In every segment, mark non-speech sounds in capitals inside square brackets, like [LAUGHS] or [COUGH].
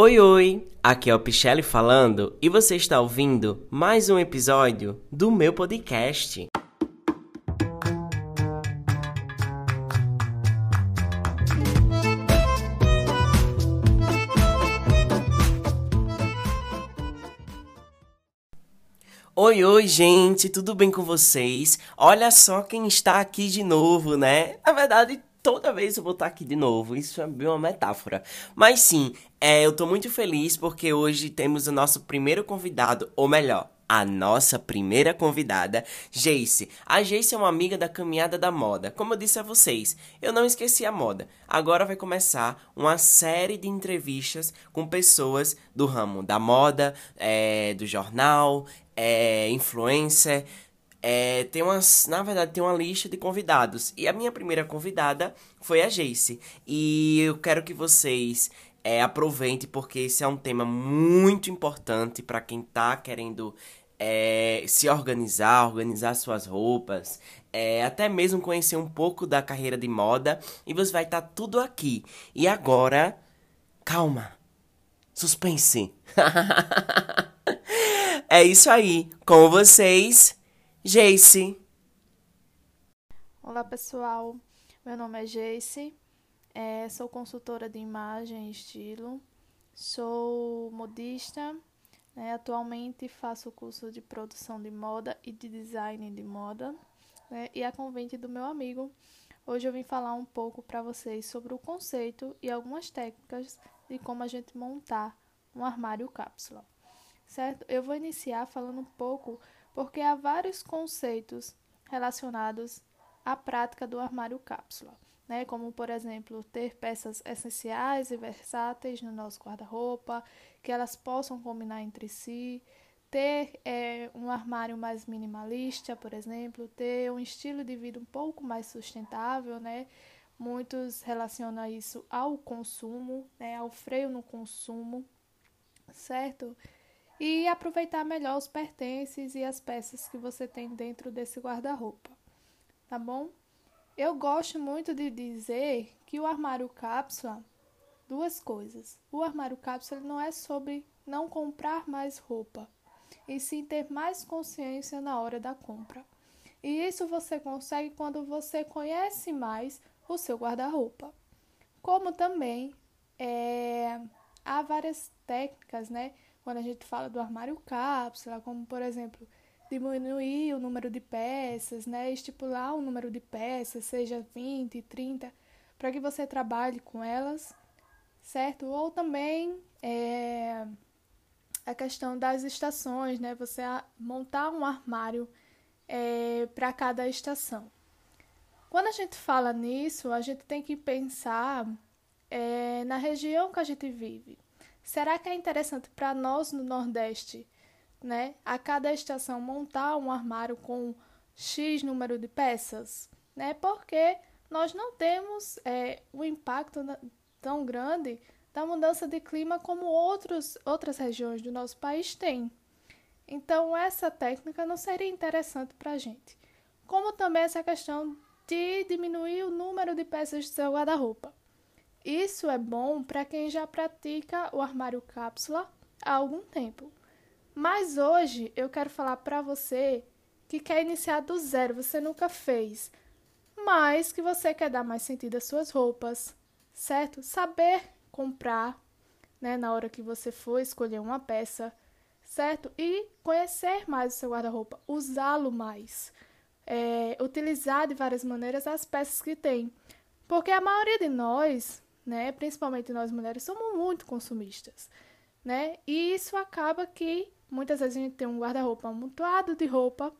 Oi, oi! Aqui é o Pichelli falando e você está ouvindo mais um episódio do meu podcast. Oi, oi, gente, tudo bem com vocês? Olha só quem está aqui de novo, né? Na verdade, toda vez eu vou estar aqui de novo. Isso é uma metáfora. Mas sim, é, eu tô muito feliz porque hoje temos o nosso primeiro convidado, ou melhor, a nossa primeira convidada, Jace. A Jace é uma amiga da caminhada da moda. Como eu disse a vocês, eu não esqueci a moda. Agora vai começar uma série de entrevistas com pessoas do ramo da moda, é, do jornal, é, influencer. É, tem umas, na verdade, tem uma lista de convidados. E a minha primeira convidada foi a Jace. E eu quero que vocês é, aproveitem, porque esse é um tema muito importante para quem tá querendo é, se organizar, organizar suas roupas, é, até mesmo conhecer um pouco da carreira de moda. E você vai estar tá tudo aqui. E agora, calma, suspense. [LAUGHS] É isso aí. Com vocês, Jace. Olá, pessoal. Meu nome é Jace. É, sou consultora de imagem e estilo. Sou modista. Né? Atualmente faço o curso de produção de moda e de design de moda. Né? E a convite do meu amigo, hoje eu vim falar um pouco para vocês sobre o conceito e algumas técnicas de como a gente montar um armário cápsula certo? Eu vou iniciar falando um pouco porque há vários conceitos relacionados à prática do armário cápsula, né? Como, por exemplo, ter peças essenciais e versáteis no nosso guarda-roupa, que elas possam combinar entre si, ter é, um armário mais minimalista, por exemplo, ter um estilo de vida um pouco mais sustentável, né? Muitos relacionam isso ao consumo, né? Ao freio no consumo, certo? E aproveitar melhor os pertences e as peças que você tem dentro desse guarda-roupa, tá bom? Eu gosto muito de dizer que o armário cápsula, duas coisas. O armário cápsula não é sobre não comprar mais roupa, e sim ter mais consciência na hora da compra. E isso você consegue quando você conhece mais o seu guarda-roupa. Como também é, há várias técnicas, né? quando a gente fala do armário cápsula, como por exemplo, diminuir o número de peças, né? estipular o número de peças, seja 20, 30, para que você trabalhe com elas, certo? Ou também é, a questão das estações, né? Você montar um armário é, para cada estação. Quando a gente fala nisso, a gente tem que pensar é, na região que a gente vive. Será que é interessante para nós no Nordeste, né, a cada estação montar um armário com X número de peças? Né? Porque nós não temos é, um impacto tão grande da mudança de clima como outros, outras regiões do nosso país têm. Então, essa técnica não seria interessante para a gente. Como também essa questão de diminuir o número de peças do seu guarda-roupa. Isso é bom para quem já pratica o armário cápsula há algum tempo. Mas hoje eu quero falar para você que quer iniciar do zero, você nunca fez, mas que você quer dar mais sentido às suas roupas, certo? Saber comprar, né, na hora que você for escolher uma peça, certo? E conhecer mais o seu guarda-roupa, usá-lo mais, é, utilizar de várias maneiras as peças que tem. Porque a maioria de nós né? Principalmente nós mulheres somos muito consumistas, né? E isso acaba que muitas vezes a gente tem um guarda-roupa amontoado de roupa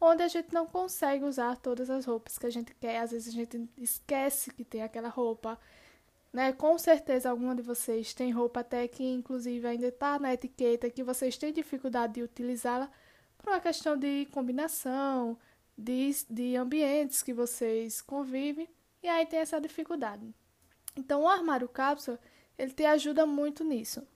onde a gente não consegue usar todas as roupas que a gente quer. Às vezes a gente esquece que tem aquela roupa, né? Com certeza alguma de vocês tem roupa até que inclusive ainda está na etiqueta que vocês têm dificuldade de utilizá-la por uma questão de combinação, de, de ambientes que vocês convivem, e aí tem essa dificuldade. Então, o armário cápsula, ele te ajuda muito nisso,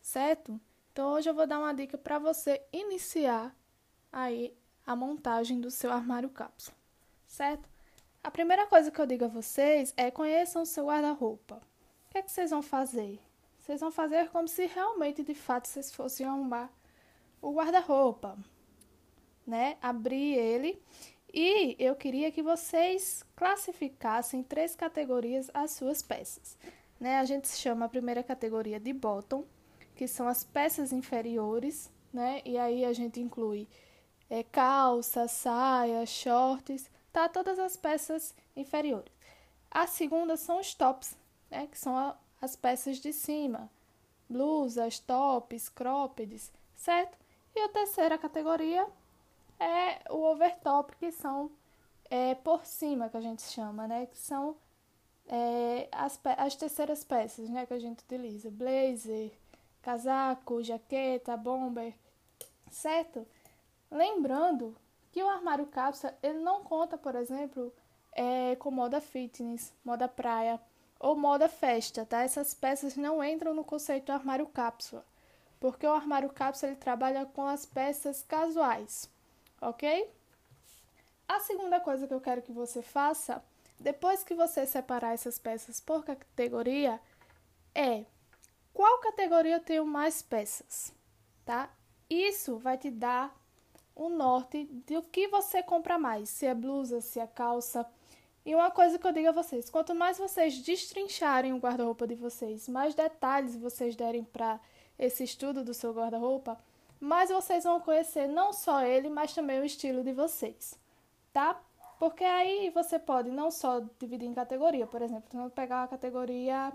certo? Então, hoje eu vou dar uma dica para você iniciar aí a montagem do seu armário cápsula, certo? A primeira coisa que eu digo a vocês é conheçam o seu guarda-roupa. O que é que vocês vão fazer, vocês vão fazer como se realmente, de fato, vocês fossem arrumar o guarda-roupa, né? Abrir ele e eu queria que vocês classificassem em três categorias as suas peças. Né? A gente chama a primeira categoria de bottom, que são as peças inferiores, né? E aí a gente inclui é, calça, saia, shorts, tá? Todas as peças inferiores. A segunda são os tops, né? Que são a, as peças de cima, blusas, tops, croppeds, certo? E a terceira categoria é o overtop, que são é, por cima, que a gente chama, né? Que são é, as, as terceiras peças, né? Que a gente utiliza. Blazer, casaco, jaqueta, bomber, certo? Lembrando que o armário cápsula, ele não conta, por exemplo, é, com moda fitness, moda praia ou moda festa, tá? Essas peças não entram no conceito armário cápsula, porque o armário cápsula ele trabalha com as peças casuais ok? A segunda coisa que eu quero que você faça, depois que você separar essas peças por categoria, é qual categoria eu tenho mais peças, tá? Isso vai te dar um norte do que você compra mais, se é blusa, se é calça. E uma coisa que eu digo a vocês, quanto mais vocês destrincharem o guarda-roupa de vocês, mais detalhes vocês derem para esse estudo do seu guarda-roupa, mas vocês vão conhecer não só ele, mas também o estilo de vocês, tá? Porque aí você pode não só dividir em categoria, por exemplo, vamos pegar a categoria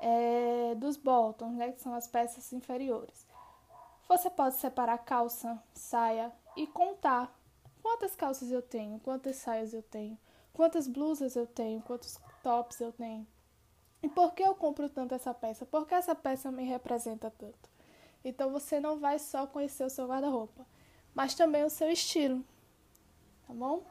é, dos bottoms, né, que são as peças inferiores. Você pode separar calça, saia e contar quantas calças eu tenho, quantas saias eu tenho, quantas blusas eu tenho, quantos tops eu tenho. E por que eu compro tanto essa peça? Porque essa peça me representa tanto. Então você não vai só conhecer o seu guarda-roupa, mas também o seu estilo. Tá bom?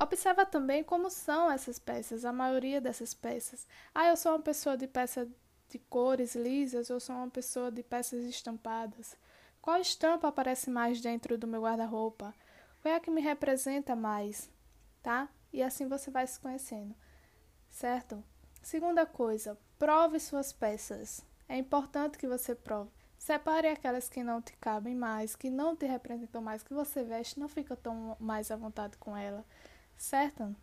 Observa também como são essas peças, a maioria dessas peças. Ah, eu sou uma pessoa de peça de cores lisas, eu sou uma pessoa de peças estampadas. Qual estampa aparece mais dentro do meu guarda-roupa? Qual é a que me representa mais? Tá? E assim você vai se conhecendo, certo? Segunda coisa, prove suas peças. É importante que você prove. Separe aquelas que não te cabem mais, que não te representam mais, que você veste, não fica tão mais à vontade com ela, certo?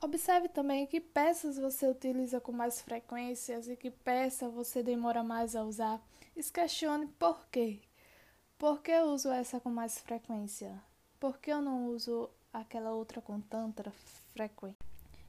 Observe também que peças você utiliza com mais frequências e que peça você demora mais a usar. E se questione por quê. Por que eu uso essa com mais frequência? Por que eu não uso aquela outra com tanta frequência?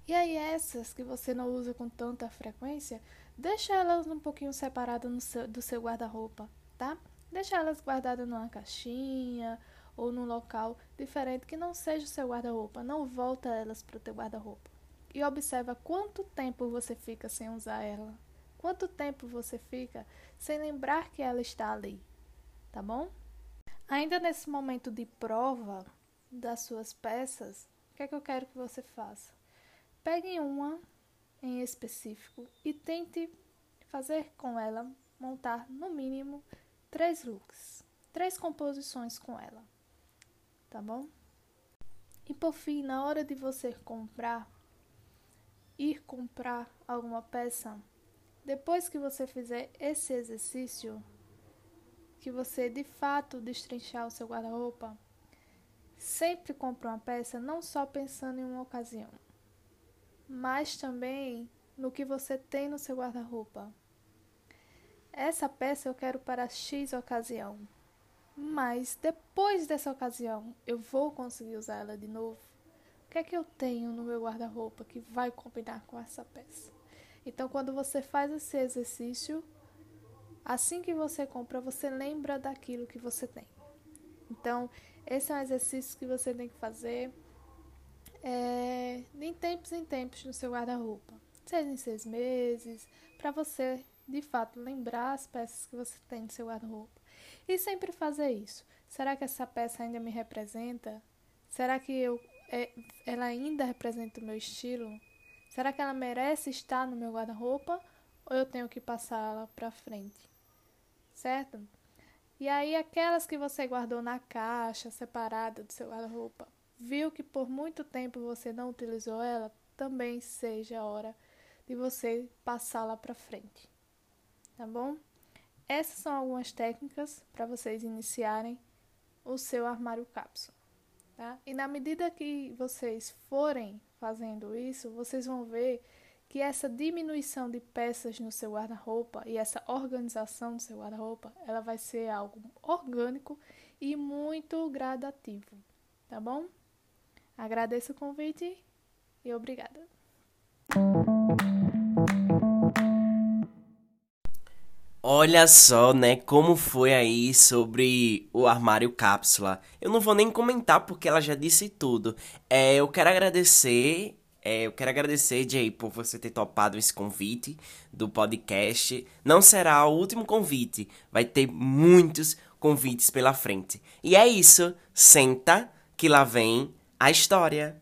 E aí essas que você não usa com tanta frequência, deixa elas um pouquinho separadas seu, do seu guarda-roupa, tá? Deixa elas guardadas numa caixinha ou num local diferente que não seja o seu guarda-roupa. Não volta elas para o teu guarda-roupa. E observa quanto tempo você fica sem usar ela. Quanto tempo você fica sem lembrar que ela está ali, tá bom? Ainda nesse momento de prova das suas peças, o que é que eu quero que você faça? Pegue uma em específico e tente fazer com ela montar no mínimo três looks, três composições com ela, tá bom? E por fim, na hora de você comprar, ir comprar alguma peça, depois que você fizer esse exercício, que você de fato destrinchar o seu guarda-roupa, sempre compre uma peça não só pensando em uma ocasião, mas também no que você tem no seu guarda-roupa. Essa peça eu quero para X ocasião, mas depois dessa ocasião eu vou conseguir usar ela de novo. O que é que eu tenho no meu guarda-roupa que vai combinar com essa peça? Então, quando você faz esse exercício, assim que você compra, você lembra daquilo que você tem. Então, esse é um exercício que você tem que fazer é, em tempos em tempos no seu guarda-roupa, seja em seis meses, para você de fato lembrar as peças que você tem no seu guarda-roupa. E sempre fazer isso. Será que essa peça ainda me representa? Será que eu, é, ela ainda representa o meu estilo? Será que ela merece estar no meu guarda-roupa ou eu tenho que passá-la para frente? Certo? E aí aquelas que você guardou na caixa separada do seu guarda-roupa, viu que por muito tempo você não utilizou ela, também seja a hora de você passar lá para frente. Tá bom? Essas são algumas técnicas para vocês iniciarem o seu armário cápsula. Tá? E na medida que vocês forem fazendo isso, vocês vão ver que essa diminuição de peças no seu guarda-roupa e essa organização do seu guarda-roupa, ela vai ser algo orgânico e muito gradativo, tá bom? Agradeço o convite e obrigada. Olha só, né, como foi aí sobre o armário cápsula. Eu não vou nem comentar porque ela já disse tudo. É, eu quero agradecer, é, eu quero agradecer, Jay, por você ter topado esse convite do podcast. Não será o último convite, vai ter muitos convites pela frente. E é isso, senta que lá vem a história.